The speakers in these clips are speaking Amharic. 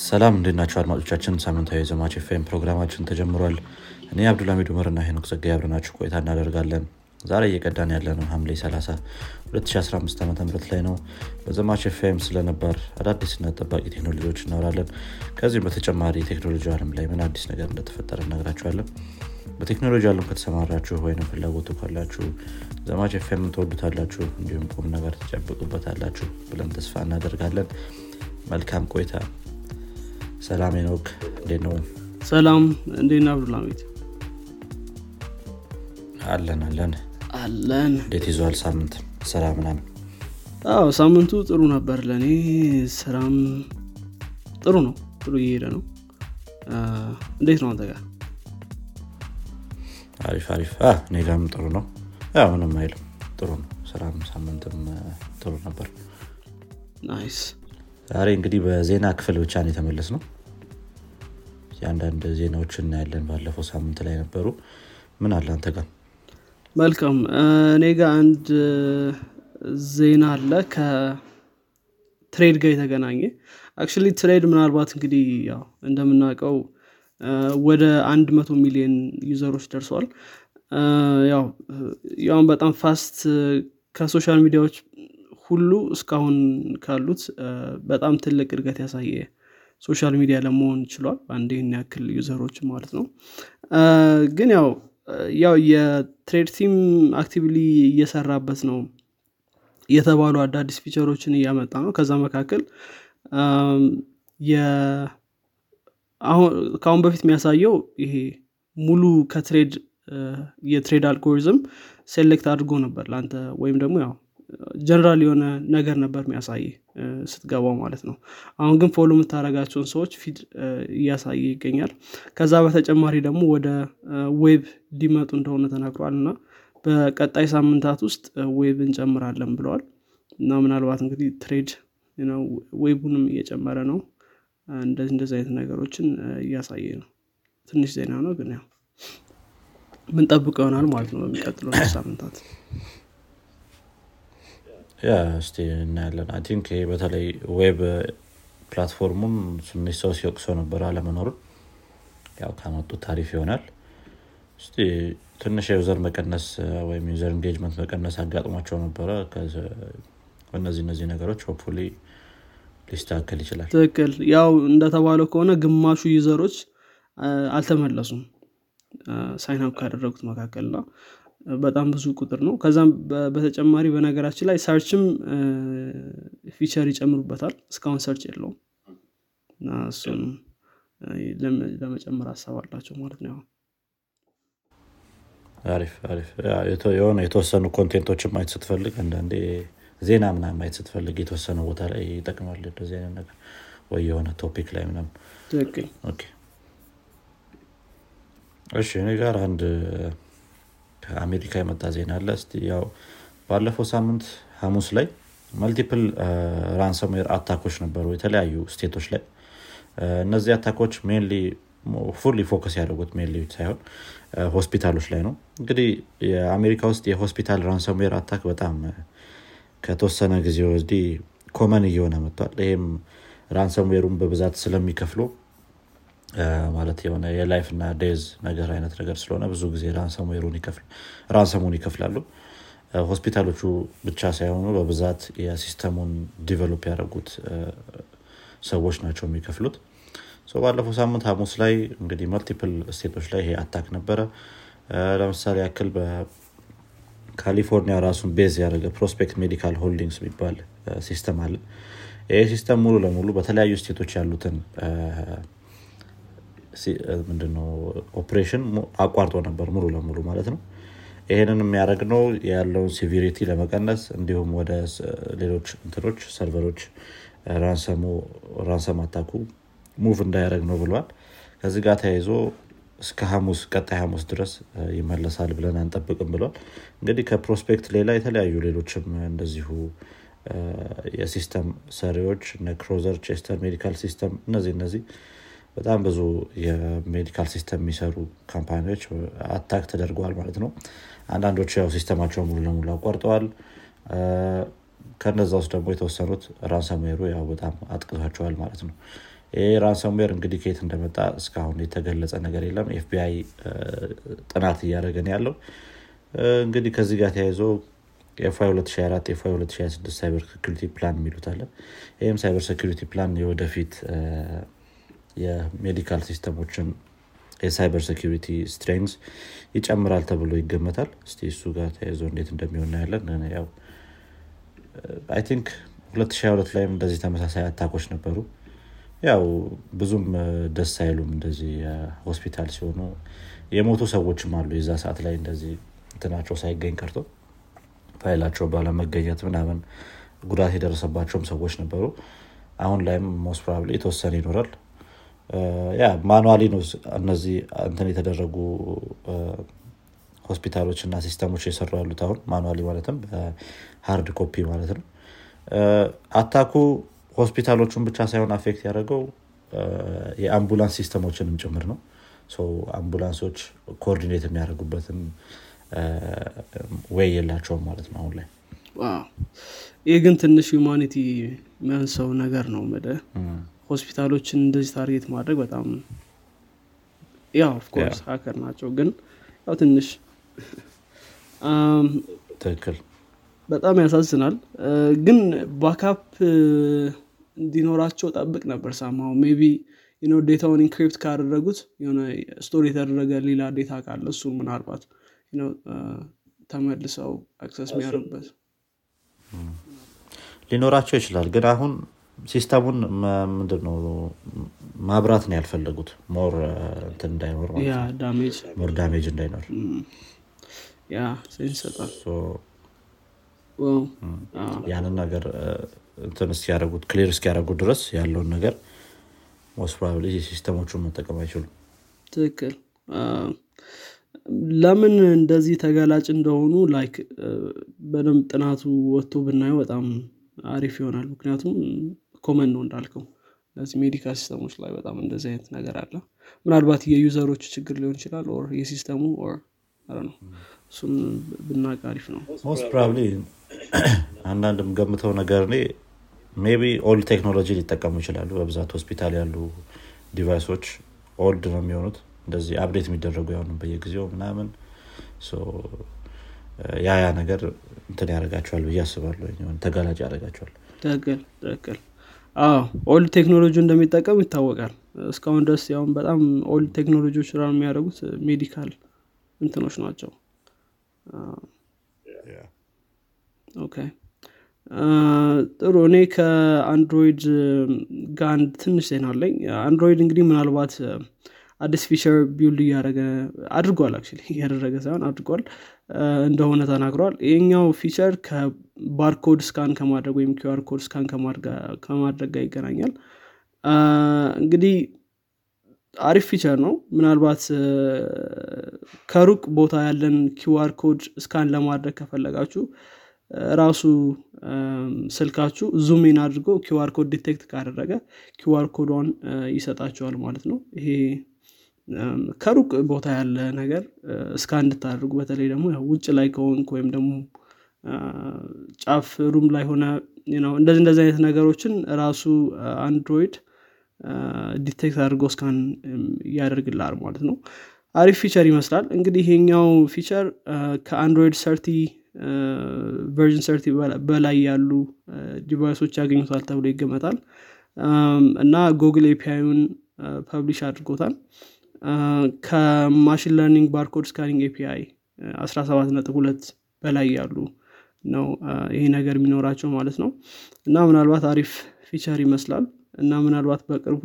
ሰላም እንዴት ናቸው አድማጮቻችን? ሳምንታዊ የዘማች ፌም ፕሮግራማችን ተጀምሯል። እኔ አብዱልሚድ ኡመር እና ሄኖክ ጸጋ አብረናችሁ ቆይታ እናደርጋለን። ዛሬ እየቀዳን ያለ ነው ሐምሌ 30 2015 ዓ ም ላይ ነው። በዘማች ፌም ስለነበር አዳዲስና ጠባቂ ቴክኖሎጂዎች እናወራለን። ከዚህም በተጨማሪ ቴክኖሎጂ አለም ላይ ምን አዲስ ነገር እንደተፈጠረ እነግራችኋለን። በቴክኖሎጂ አለም ከተሰማራችሁ ወይም ፍላጎቱ ካላችሁ ዘማች ፌምን ትወዱታላችሁ እንዲሁም ቁም ነገር ትጨብጡበታላችሁ ብለን ተስፋ እናደርጋለን። መልካም ቆይታ ሰላም ኖክ እንዴት ነው? ሰላም እንዴት ነህ አብዱልሐሚድ አለን አለን። አለን። እንዴት ይዟል ሳምንት? ስራ ምናምን? አዎ ሳምንቱ ጥሩ ነበር ለእኔ። ስራም ጥሩ ነው ጥሩ እየሄደ ነው። እንዴት ነው አንተ ጋር? አሪፍ አሪፍ። ጋርም ጥሩ ነው። ምንም አይልም። ጥሩ ነው። ስራም ሳምንትም ጥሩ ነበር። nice ዛሬ እንግዲህ በዜና ክፍል ብቻ ነው የተመለስ ነው የአንዳንድ ዜናዎች እናያለን። ባለፈው ሳምንት ላይ ነበሩ። ምን አለ አንተ ጋር? መልካም። እኔ ጋር አንድ ዜና አለ ከ Threads ጋር የተገናኘ። actually Threads ምናልባት እንግዲህ ያው እንደምናውቀው ወደ አንድ መቶ ሚሊዮን user ኦች ደርሰዋል ያው ያውን በጣም fast ከ social media ዎች ሁሉ እስካሁን ካሉት በጣም ትልቅ እድገት ያሳየ social media ለመሆን ችሏል። በአንዴ ይህን ያክል user ኦች ማለት ነው። ግን ያው ያው የ Threads team actively እየሰራበት ነው የተባሉ አዳዲስ feature ኦችን እያመጣ ነው። ከዛ መካከል ከአሁን በፊት የሚያሳየው ይሄ ሙሉ ከ Threads የ Threads algorithm select አድርጎ ነበር ለአንተ ወይም ደግሞ ያው ጀነራል የሆነ ነገር ነበር የሚያሳይ ስትገባው ማለት ነው። አሁን ግን follow የምታደረጋቸውን ሰዎች feed እያሳየ ይገኛል። ከዛ በተጨማሪ ደግሞ ወደ web ሊመጡ እንደሆነ ተናግሯል እና በቀጣይ ሳምንታት ውስጥ web እንጨምራለን ብለዋል። እና ምናልባት እንግዲህ Threads web ኡንም እየጨመረ ነው። እንደዚህ እንደዚህ አይነት ነገሮችን እያሳየ ነው። ትንሽ ዜና ነው ግን ያው ምንጠብቀው ይሆናል ማለት ነው በሚቀጥለው ሳምንታት yeah እስቲ እናያለን። I think ይሄ በተለይ web platform ኡን ትንሽ ሰው ሲወቅሰው ነበር አለመኖሩን። ያው ካመጡት አሪፍ ይሆናል። እስቲ ትንሽ የ user መቀነስ ወይም user engagement መቀነስ አጋጥሟቸው ነበረ። እነዚህ እነዚህ ነገሮች hopefully ሊስተካከል ይችላል። ትክክል። ያው እንደተባለው ከሆነ ግማሹ user ኦች አልተመለሱም። sign up ካደረጉት መካከል እና በጣም ብዙ ቁጥር ነው። ከዛም በተጨማሪ በነገራችን ላይ search ም feature ይጨምሩበታል። እስካሁን search የለውም። እና እሱን አ፣ ለም- ለመጨመር አስበዋል ማለት ነው አሪፍ አሪፍ። የሆነ የተወሰኑ content ኦችን ማየት ስትፈልግ አንዳንዴ ዜና ምናምን ማየት ስትፈልግ የተወሰነ ቦታ ላይ ይጠቅማል እንደዚህ አይነት ነገር። ወይ የሆነ topic ላይ okay። እሺ እኔ ጋር አንድ ከአሜሪካ የመጣ ዜና አለ። እስቲ ያው ባለፈው ሳምንት ሐሙስ ላይ multiple ransomware attack ኦች ነበሩ የተለያዩ state ኦች ላይ። እነዚህ attack ኦች mainly fully focus ያደረጉት mainly ሳይሆን ሆስፒታሎች ላይ ነው። እንግዲህ የአሜሪካ ውስጥ የሆስፒታል ransomware attack በጣም ከተወሰነ ጊዜ ወዲህ common እየሆነ መጥቷል። ይህም ransomware ኡን በብዛት ስለሚከፍሉ ማለት የሆነ የ life እና death ነገር አይነት ነገር ስለሆነ ብዙ ጊዜ ransom ኡን ይከፍላሉ። ሆስፒታሎቹ ብቻ ሳይሆኑ በብዛት የ system ኡን develop ያደረጉት ሰዎች ናቸው የሚከፍሉት። ባለፈው ሳምንት ሐሙስ ላይ እንግዲህ multiple state ኦች ላይ ይሄ attack ነበረ። ለምሳሌ ያክል በካሊፎርኒያ ራሱን base ያደረገ Prospect Medical Holdings የሚባል system አለ። ይህ system ሙሉ ለሙሉ በተለያዩ state ኦች ያሉትን ምንድነው? ኦፕሬሽን አቋርጦ ነበር ሙሉ ለሙሉ ማለት ነው። ይህንን የሚያደርገው ያለውን severity ለመቀነስ እንዲሁም ወደ ሌሎች እንትኖች server ኦች ransom attack ኡ move እንዳያደረግ ነው ብሏል። ከዚህ ጋር ተያይዞ እስከ ሐሙስ ቀጣይ ሐሙስ ድረስ ይመለሳል ብለን አንጠብቅም ብሏል። እንግዲህ ከ Prospect ሌላ የተለያዩ ሌሎችም እንደዚሁ የ system ሰሪዎች እነ Crozer-Chester Medical System እነዚህ እነዚህ በጣም ብዙ የ medical system የሚሰሩ company ዎች attack ተደርገዋል ማለት ነው። አንዳንዶቹ ያው system ኣቸው ሙሉ ለሙሉ አቋርጠዋል። ከነዛ ውስጥ ደግሞ የተወሰኑት ransomware ኡ ያው በጣም አጥቅቷቸዋል ማለት ነው። ይህ ransomware እንግዲህ ከየት እንደመጣ እስካሁን የተገለጸ ነገር የለም። FBI ጥናት እያደረገ ነው ያለው። እንግዲህ ከዚህ ጋር ተያይዞ FY 2024 FY 2026 cybersecurity plan የሚሉት አለ። ይህም cybersecurity plan የወደፊት የ medical system ኦችን የ cybersecurity strength ይጨምራል ተብሎ ይገመታል። እስቲ እሱ ጋር ተያይዞ እንዴት እንደሚሆን ያለን ያው I think 2022 ላይም እንደዚህ ተመሳሳይ attack ኦች ነበሩ። ያው ብዙም ደስ አይሉም እንደዚህ ሆስፒታል ሲሆኑ። የሞቱ ሰዎችም አሉ የዛ ሰዓት ላይ እንደዚህ እንትናቸው ሳይገኝ ቀርቶ ፋይላቸው ባለመገኘት ምናምን ጉዳት የደረሰባቸውም ሰዎች ነበሩ። አሁን ላይም most probably የተወሰነ ይኖራል yeah manually ነው እነዚህ እንትን የተደረጉ ሆስፒታሎች እና system ኦች የሰሩ ያሉት አሁን manually ማለትም በ hard copy ማለት ነው። attack ኡ ሆስፒታሎቹን ብቻ ሳይሆን affect ያደረገው የአምቡላንስ system ኦችንም ጭምር ነው። አምቡላንሶች coordinate የሚያደርጉበትም ወይ የላቸውም ማለት ነው አሁን ላይ። ይህ ግን ትንሽ humanity የሚያንሰው ነገር ነው መደ ሆስፒታሎችን እንደዚህ target ማድረግ በጣም ያው of course hacker ናቸው ግን ያው ትንሽ ትክክል። በጣም ያሳዝናል። ግን backup እንዲኖራቸው ጠብቅ ነበር somehow maybe data ውን encrypt ካደረጉት የሆነ store የተደረገ ሌላ data ካለ እሱን ምናልባት ተመልሰው access የሚያደርጉበት ሊኖራቸው ይችላል ግን አሁን system ኡን ምንድነው ማብራት ነው ያልፈለጉት። more እንትን እንዳይኖር more damage እንዳይኖር። ያንን ነገር እንትን እስኪያደረጉት clear እስኪያደረጉት ድረስ ያለውን ነገር most probably system ኦቹን መጠቀም አይችሉም። ትክክል። ለምን እንደዚህ ተጋላጭ እንደሆኑ like በደንብ ጥናቱ ወጥቶ ብናየው በጣም አሪፍ ይሆናል። ምክንያቱም common ነው እንዳልከው። እነዚህ medical system ኦች ላይ በጣም እንደዚህ አይነት ነገር አለ። ምናልባት የ user ኦች ችግር ሊሆን ይችላል or የ system ኡ error ነው እሱን ብናውቅ አሪፍ ነው። most probably አንዳንድም ገምተው ነገር እኔ maybe old ቴክኖሎጂ ሊጠቀሙ ይችላሉ። በብዛት ሆስፒታል ያሉ device ኦች old ነው የሚሆኑት። እንደዚህ update የሚደረጉ አይሆኑም በየጊዜው ምናምን። ያ ያ ነገር እንትን ያደርጋቸዋል ብዬ አስባለሁ ተጋላጭ ያደርጋቸዋል። ትክክል ትክክል old ቴክኖሎጂ እንደሚጠቀሙ ይታወቃል። እስካሁን ድረስ ያው በጣም old ቴክኖሎጂዎች run የሚያደርጉት medical እንትኖች ናቸው። okay። ጥሩ። እኔ ከአንድሮይድ ጋር አንድ ትንሽ ዜና አለኝ። አንድሮይድ እንግዲህ ምናልባት አዲስ feature build እያደረገ አድርጓል አክ እያደረገ ሳይሆን አድርጓል እንደሆነ ተናግሯል። ይህኛው feature ከ barcode scan ከማድረግ ወይም QR code scan ከማድረግ ጋር ይገናኛል። እንግዲህ አሪፍ feature ነው። ምናልባት ከሩቅ ቦታ ያለን QR code scan ለማድረግ ከፈለጋችሁ ራሱ ስልካችሁ zoom ኡን አድርጎ QR code detect ካደረገ QR code ዷን ይሰጣቸዋል ማለት ነው። ይሄ ከሩቅ ቦታ ያለ ነገር scan እንድታደርጉ በተለይ ደግሞ ውጭ ላይ ከሆንክ ወይም ደግሞ ጫፍ room ላይ ሆነ እንደዚህ እንደዚህ አይነት ነገሮችን ራሱ አንድሮይድ detect አድርጎ scan ያደርግላችኋል ማለት ነው። አሪፍ feature ይመስላል። እንግዲህ ይሄኛው feature ከአንድሮይድ thirty version thirty በላይ ያሉ device ኦች ያገኙታል ተብሎ ይገመታል። እና ጉግል API ን publish አድርጎታል ከ machine learning barcode scanning API 17.2 በላይ ያሉ ነው። ይሄ ነገር የሚኖራቸው ማለት ነው። እና ምናልባት አሪፍ feature ይመስላል። እና ምናልባት በቅርቡ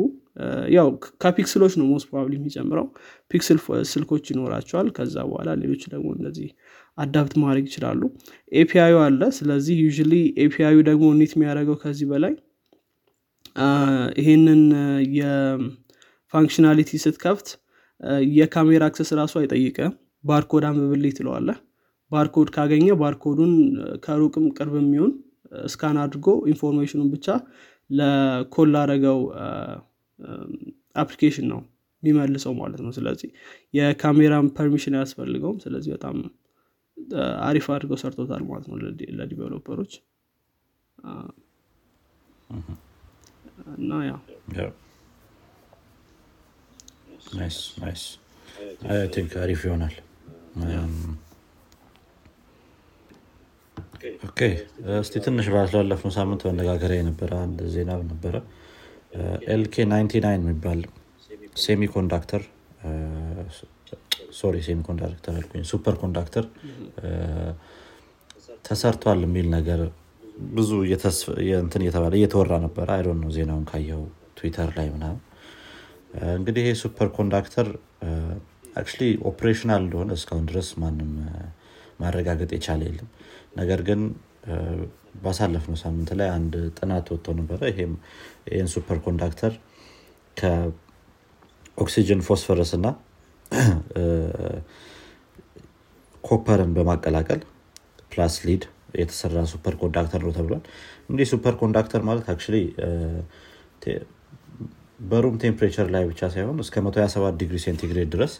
ያው ከ Pixel ኦች ነው most probably የሚጨምረው። Pixel ስልኮች ይኖራቸዋል። ከዛ በኋላ ሌሎች ደግሞ እነዚህ adapt ማድረግ ይችላሉ። API ዩ አለ። ስለዚህ ይሄ API ዩ ደግሞ neat የሚያደርገው ከዚህ በላይ ይሄንን የ functionality ስትከፍት የካሜራ access ራሱ አይጠይቅም barcode አንብብልኝ ትለዋለህ barcode ካገኘ barcode ኡን ከሩቅም ቅርብ የሚሆን scan አድርጎ information ኡን ብቻ ለ call ላረገው application ነው የሚመልሰው ማለት ነው። ስለዚህ የካሜራን permission አያስፈልገውም። ስለዚህ በጣም አሪፍ አድርገው ሰርቶታል ማለት ነው ለ developer ኦች። እና ያው nice nice I think አሪፍ ይሆናል Okay እስቲ ትንሽ ባስላለፍነው ሳምንት መነጋገሪያ የነበረ አንድ ዜና ነበረ LK 99 የሚባል semiconductor sorry semiconductor አልኩኝ superconductor ተሰርቷል የሚል ነገር ብዙ እንትን እየተባለ እየተወራ ነበረ አይ ነው ዜናውን ካየው ትዊተር ላይ ምናምን እንግዲህ ይሄ superconductor actually operational እንደሆነ እስካሁን ድረስ ማንም ማረጋገጥ የቻለ የለም። ነገር ግን ባሳለፍነው ሳምንት ላይ አንድ ጥናት ወጥቶ ነበረ። ይህን superconductor ከኦክሲጅን ፎስፈረስ እና copper ን በማቀላቀል plus lead የተሰራ superconductor ነው ተብሏል። እንዲህ superconductor ማለት actually በ room temperature ላይ ብቻ ሳይሆን እስከ 127 ዲግሪ ሴንቲግሬድ ድረስ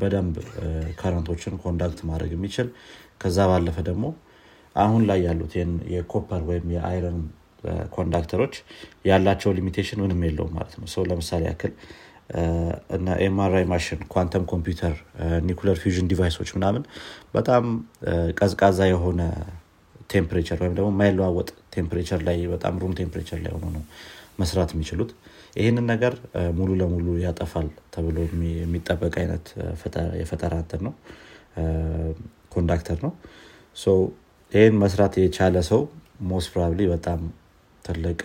በደንብ current ኦችን conduct ማድረግ የሚችል ከዛ ባለፈ ደግሞ አሁን ላይ ያሉት የ copper ወይም የ iron conductor ኦች ያላቸው limitation ምንም የለውም ማለት ነው። ሰው ለምሳሌ ያክል እና MRI machine quantum computer nuclear fusion device ኦች ምናምን በጣም ቀዝቃዛ የሆነ temperature ወይም ደግሞ የማይለዋወጥ temperature ላይ በጣም room temperature ላይ ሆኖ ነው መስራት የሚችሉት ይህንን ነገር ሙሉ ለሙሉ ያጠፋል ተብሎ የሚጠበቅ አይነት የፈጠራ እንትን ነው conductor ነው። ይህን መስራት የቻለ ሰው most probably በጣም ትልቅ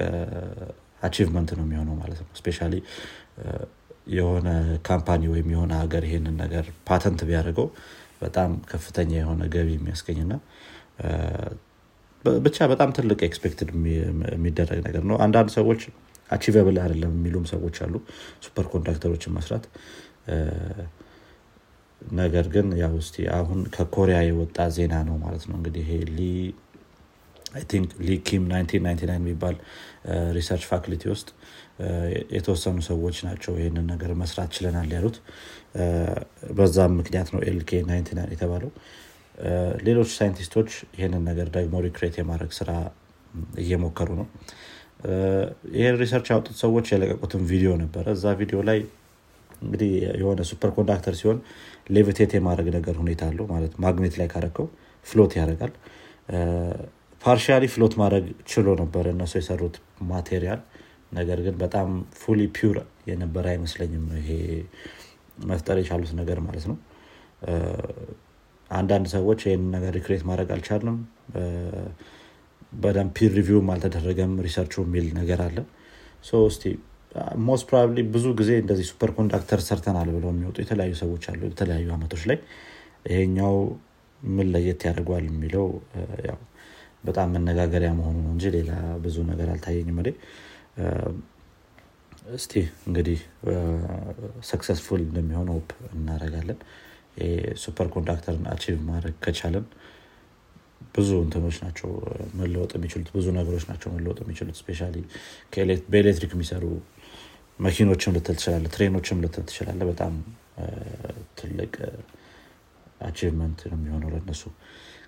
achievement ነው የሚሆነው ማለት ነው። especially የሆነ company ወይም የሆነ ሀገር ይሄንን ነገር ፓተንት ቢያደርገው በጣም ከፍተኛ የሆነ ገቢ የሚያስገኝና ብቻ በጣም ትልቅ expected የሚደረግ ነገር ነው። አንዳንድ ሰዎች achievable አይደለም የሚሉም ሰዎች አሉ። superconductor ኦችን መስራት። ነገር ግን ያው ስ አሁን ከኮሪያ የወጣ ዜና ነው ማለት ነው። እንግዲህ ይሄ ሊኪም 1999 የሚባል research faculty ውስጥ የተወሰኑ ሰዎች ናቸው ይህንን ነገር መስራት ችለናል ያሉት። በዛም ምክንያት ነው LK 99 የተባለው። ሌሎች ሳይንቲስቶች ይህንን ነገር ደግሞ recreate የማድረግ ስራ እየሞከሩ ነው ይህን research ያወጡት ሰዎች የለቀቁትን ቪዲዮ ነበረ። እዛ ቪዲዮ ላይ እንግዲህ የሆነ superconductor ሲሆን levitate የማድረግ ነገር ሁኔታ አለው ማለት ማግኔት ላይ ካረከው float ያደርጋል። partially float ማድረግ ችሎ ነበረ እነሱ የሰሩት material ነገር ግን በጣም fully pure የነበረ አይመስለኝም ይሄ መፍጠር የቻሉት ነገር ማለት ነው። አንዳንድ ሰዎች ይህን ነገር recreate ማድረግ አልቻልንም በደንብ peer review ም አልተደረገም። research ኡ የሚል ነገር አለ። እስቲ most probably ብዙ ጊዜ እንደዚህ superconductor ሰርተናል ብለው የሚወጡ የተለያዩ ሰዎች አሉ የተለያዩ አመቶች ላይ። ይሄኛው ምን ለየት ያደርጓል የሚለው ያው በጣም መነጋገሪያ መሆኑ ነው እንጂ ሌላ ብዙ ነገር አልታየኝም እኔ። እስቲ እንግዲህ successful እንደሚሆን hope እናደረጋለን superconductor ን achieve ማድረግ ከቻለን ብዙ እንትኖች ናቸው መለወጥ የሚችሉት ብዙ ነገሮች ናቸው መለወጥ የሚችሉት። especially በኤሌክትሪክ የሚሰሩ መኪኖችም ልትል ትችላለ train ኦችም ልትል ትችላለ በጣም ትልቅ achievement ነው የሚሆነው ለነሱ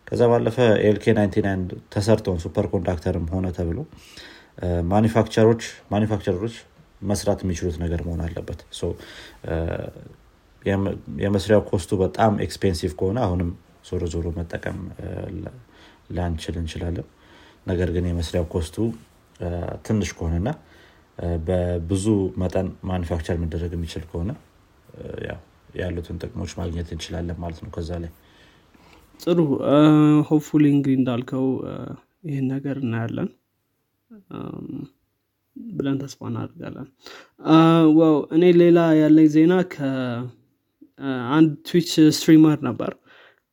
ከዛ ባለፈ LK 99 ተሰርተውን superconductor ም ሆነ ተብሎ manufacturer ኦች መስራት የሚችሉት ነገር መሆን አለበት። የመስሪያው cost ኡ በጣም expensive ከሆነ አሁንም ዞሮ ዞሮ መጠቀም ላንችል እንችላለን። ነገር ግን የመስሪያው cost ኡ ትንሽ ከሆነና በብዙ መጠን manufacture መደረግ የሚችል ከሆነ ያሉትን ጥቅሞች ማግኘት እንችላለን ማለት ነው ከዛ ላይ። ጥሩ። hopefully እንግዲህ እንዳልከው ይህን ነገር እናያለን። ብለን ተስፋ እናደርጋለን። wow! እኔ ሌላ ያለኝ ዜና ከአንድ Twitch streamer ነበር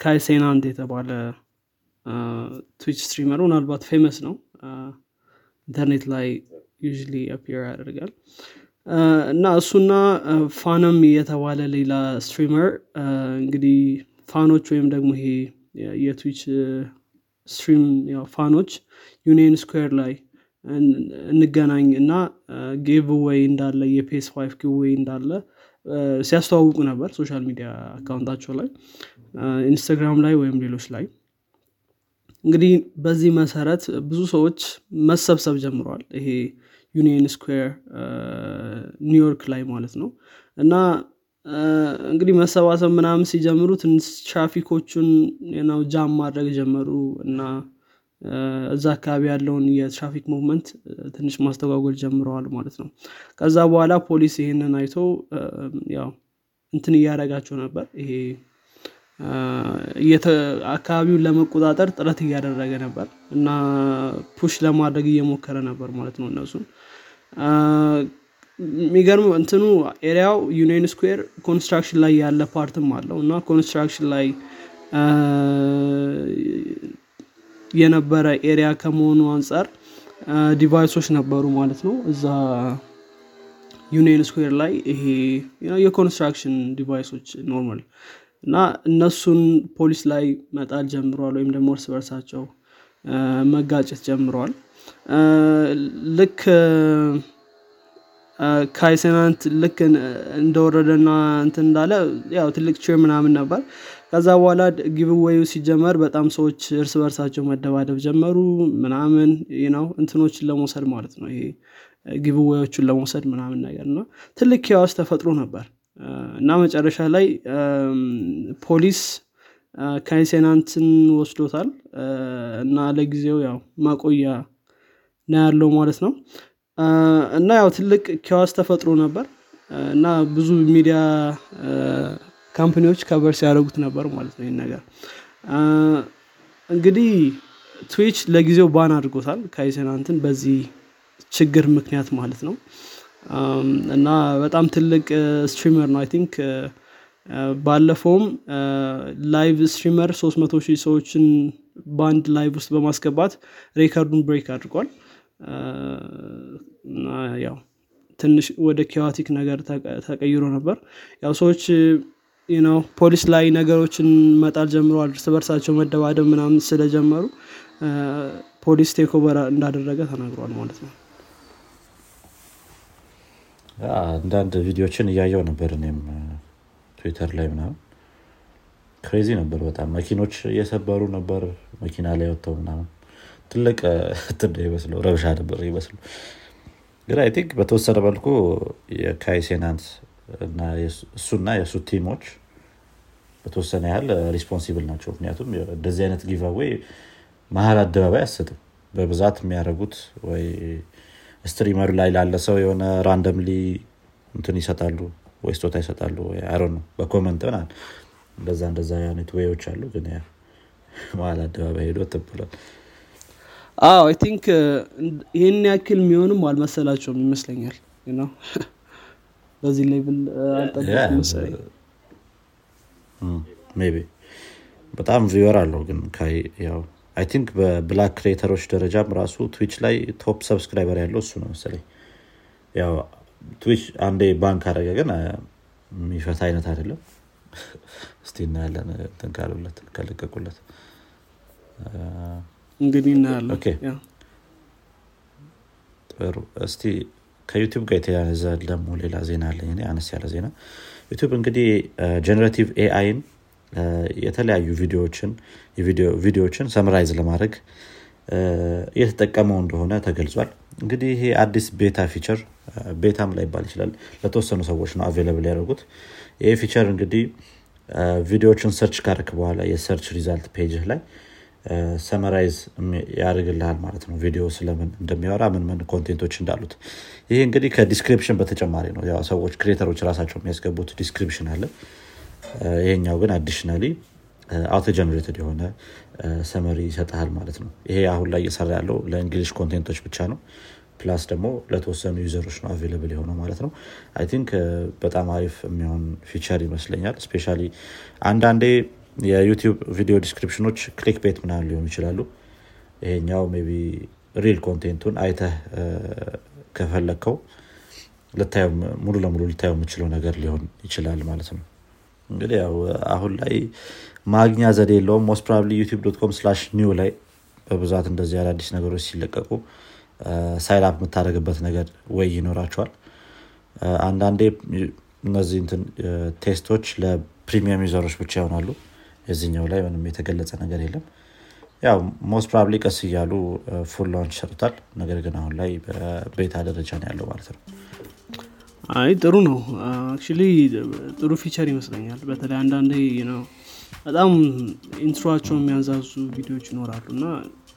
ካይ ሴናንት የተባለ Twitch streamer ምናልባት famous ነው። ኢንተርኔት ላይ usually appear ያደርጋል። እና እሱና ፋነም የተባለ ሌላ streamer እንግዲህ fan ኦች ወይም ደግሞ ይሄ የ Twitch stream fan ኦች Union Square ላይ እንገናኝ እና giveaway እንዳለ የ PS five giveaway እንዳለ ሲያስተዋውቁ ነበር social media account አቸው ላይ Instagram ላይ ወይም ሌሎች ላይ። እንግዲህ በዚህ መሰረት ብዙ ሰዎች መሰብሰብ ጀምረዋል። ይሄ Union Square ኒውዮርክ ላይ ማለት ነው። እና እንግዲህ መሰባሰብ ምናምን ሲጀምሩ ትንሽ ትራፊኮቹን ነው jam ማድረግ ጀመሩ። እና እዛ አካባቢ ያለውን የትራፊክ movement ትንሽ ማስተጓጎል ጀምረዋል ማለት ነው። ከዛ በኋላ ፖሊስ ይህንን አይቶ ያው እንትን እያደረጋቸው ነበር። ይሄ አካባቢውን ለመቆጣጠር ጥረት እያደረገ ነበር እና push ለማድረግ እየሞከረ ነበር ማለት ነው እነሱን የሚገርም እንትኑ area ው Union Square construction ላይ ያለ part ም አለው እና construction ላይ የነበረ area ከመሆኑ አንጻር device ኦች ነበሩ ማለት ነው እዛ Union Square ላይ ይሄ የ construction device ኦች normal እና እነሱን ፖሊስ ላይ መጣል ጀምረዋል ወይም ደግሞ እርስ በርሳቸው መጋጨት ጀምረዋል ልክ ካይሰናንት ልክ እንደወረደና እንትን እንዳለ ያው ትልቅ ቼር ምናምን ነበር። ከዛ በኋላ ጊቭዌዩ ሲጀመር በጣም ሰዎች እርስ በርሳቸው መደባደብ ጀመሩ ምናምን ነው እንትኖችን ለመውሰድ ማለት ነው ይሄ ጊቭዌዎቹን ለመውሰድ ምናምን ነገር እና ትልቅ ኪያዋስ ተፈጥሮ ነበር እና መጨረሻ ላይ ፖሊስ ካይሴናንትን ወስዶታል። እና ለጊዜው ያው ማቆያ ና ያለው ማለት ነው። እና ያው ትልቅ chaos ተፈጥሮ ነበር። እና ብዙ ሚዲያ company ዎች cover ሲያደረጉት ነበር ማለት ነው ይህን ነገር። እንግዲህ Twitch ለጊዜው ban አድርጎታል ካይ ሴናንትን በዚህ ችግር ምክንያት ማለት ነው እና በጣም ትልቅ streamer ነው I think ባለፈውም live streamer 300 ሺህ ሰዎችን በአንድ live ውስጥ በማስገባት record ኡን break አድርጓል። ያው ትንሽ ወደ chaotic ነገር ተቀይሮ ነበር። ያው ሰዎች ነው ፖሊስ ላይ ነገሮችን መጣል ጀምረዋል እርስ በርሳቸው መደባደብ ምናምን ስለጀመሩ ፖሊስ takeover እንዳደረገ ተናግሯል ማለት ነው አንዳንድ ቪዲዮዎችን እያየው ነበር እኔም ትዊተር ላይ ምናምን። crazy ነበር በጣም መኪኖች እየሰበሩ ነበር መኪና ላይ ወጥተው ምናምን። ትልቅ እንትን ይመስለው ረብሻ ነበር ይመስሉ ግን I think በተወሰነ መልኩ የካይ ሴናንት እሱና የእሱ team ኦች በተወሰነ ያህል responsible ናቸው። ምክንያቱም እንደዚህ አይነት giveaway መሀል አደባባይ አሰጥም በብዛት የሚያደርጉት ወይ ስትሪመር ላይ ላለ ሰው የሆነ ራንደምሊ እንትን ይሰጣሉ ወይ ስጦታ ይሰጣሉ አሮ ነው በኮመንት ምናል እንደዛ እንደዛ አይነት ወዎች አሉ ግን መሀል አደባባይ ሄዶ ትብሏል አዎ አይ ቲንክ ይህን ያክል የሚሆንም አልመሰላቸውም ይመስለኛል በዚህ ሌቭል አልጠበቅ መሰለኝ ሜቢ በጣም viewer አለው ግን ያው I think በ black creator ኦች ደረጃም ራሱ Twitch ላይ top subscriber ያለው እሱ ነው መሰለኝ። ያው Twitch አንዴ ban ካደረገ ግን የሚፈታ አይነት አይደለም። እስቲ እናያለን እንትን ካሉለት ከለቀቁለት። እንግዲህ እናያለን። ጥሩ። እስቲ ከ YouTube ጋር የተያያዘ ደግሞ ሌላ ዜና አለኝ። አነስ ያለ ዜና። YouTube እንግዲህ generative AI ን የተለያዩ ቪዲዮዎችን ቪዲዮዎችን summarize ለማድረግ እየተጠቀመው እንደሆነ ተገልጿል። እንግዲህ ይሄ አዲስ beta feature beta ም ላይባል ይችላል። ለተወሰኑ ሰዎች ነው available ያደርጉት ይህ feature እንግዲህ ቪዲዮዎችን search ካረክ በኋላ የ search result page ህ ላይ summarize ያደርግልሃል ማለት ነው። ቪዲዮ ስለምን እንደሚያወራ ምን ምን content ኦች እንዳሉት። ይህ እንግዲህ ከ description በተጨማሪ ነው። ሰዎች creator ኦች ራሳቸው የሚያስገቡት description አለ ይሄኛው ግን additionally auto generated የሆነ summary ይሰጠሃል ማለት ነው። ይሄ አሁን ላይ እየሰራ ያለው ለ English content ኦች ብቻ ነው። plus ደግሞ ለተወሰኑ user ኦች ነው available የሆነው ማለት ነው። I think በጣም አሪፍ የሚሆን feature ይመስለኛል። especially አንዳንዴ የ YouTube ቪዲዮ description ኦች click bait ምናምን ሊሆኑ ይችላሉ። ይሄኛው ቢ ሪል content ኡን አይተህ ከፈለግከው ሙሉ ለሙሉ ልታየው የምትችለው ነገር ሊሆን ይችላል ማለት ነው እንግዲህ ያው አሁን ላይ ማግኛ ዘዴ የለውም። most probably YouTube dot com slash new ላይ በብዛት እንደዚህ አዳዲስ ነገሮች ሲለቀቁ sign up የምታደረግበት ነገር ወይ ይኖራቸዋል። አንዳንዴ እነዚህ test ኦች ለ premium user ኦች ብቻ ይሆናሉ። የዚኛው ላይ ምንም የተገለጸ ነገር የለም። ያው most probably ቀስ እያሉ full launch ይሰጡታል። ነገር ግን አሁን ላይ በ beta ደረጃ ነው ያለው ማለት ነው አይ ጥሩ ነው። actually ጥሩ feature ይመስለኛል። በተለይ አንዳንዴ ነው በጣም intro ኣቸው የሚያንዛዙ ቪዲዮዎች ይኖራሉ እና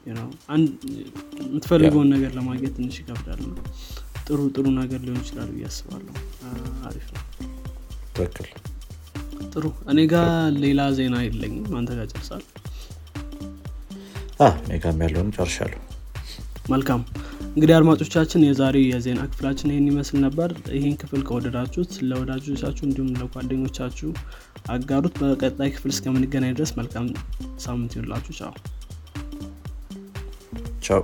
የምትፈልገውን ነገር ለማግኘት ትንሽ ይከብዳል። ጥሩ ጥሩ ነገር ሊሆን ይችላል ብዬ አስባለሁ። አሪፍ ነው። ትክክል። ጥሩ እኔ ጋር ሌላ ዜና የለኝም። አንተ ጋር ጨርሳል እኔ ጋም ያለውን ጨርሻለሁ። መልካም እንግዲህ አድማጮቻችን የዛሬ የዜና ክፍላችን ይህን ይመስል ነበር። ይህን ክፍል ከወደዳችሁት ለወዳጆቻችሁ እንዲሁም ለጓደኞቻችሁ አጋሩት። በቀጣይ ክፍል እስከምንገናኝ ድረስ መልካም ሳምንት ይሁላችሁ ቻው። ቻው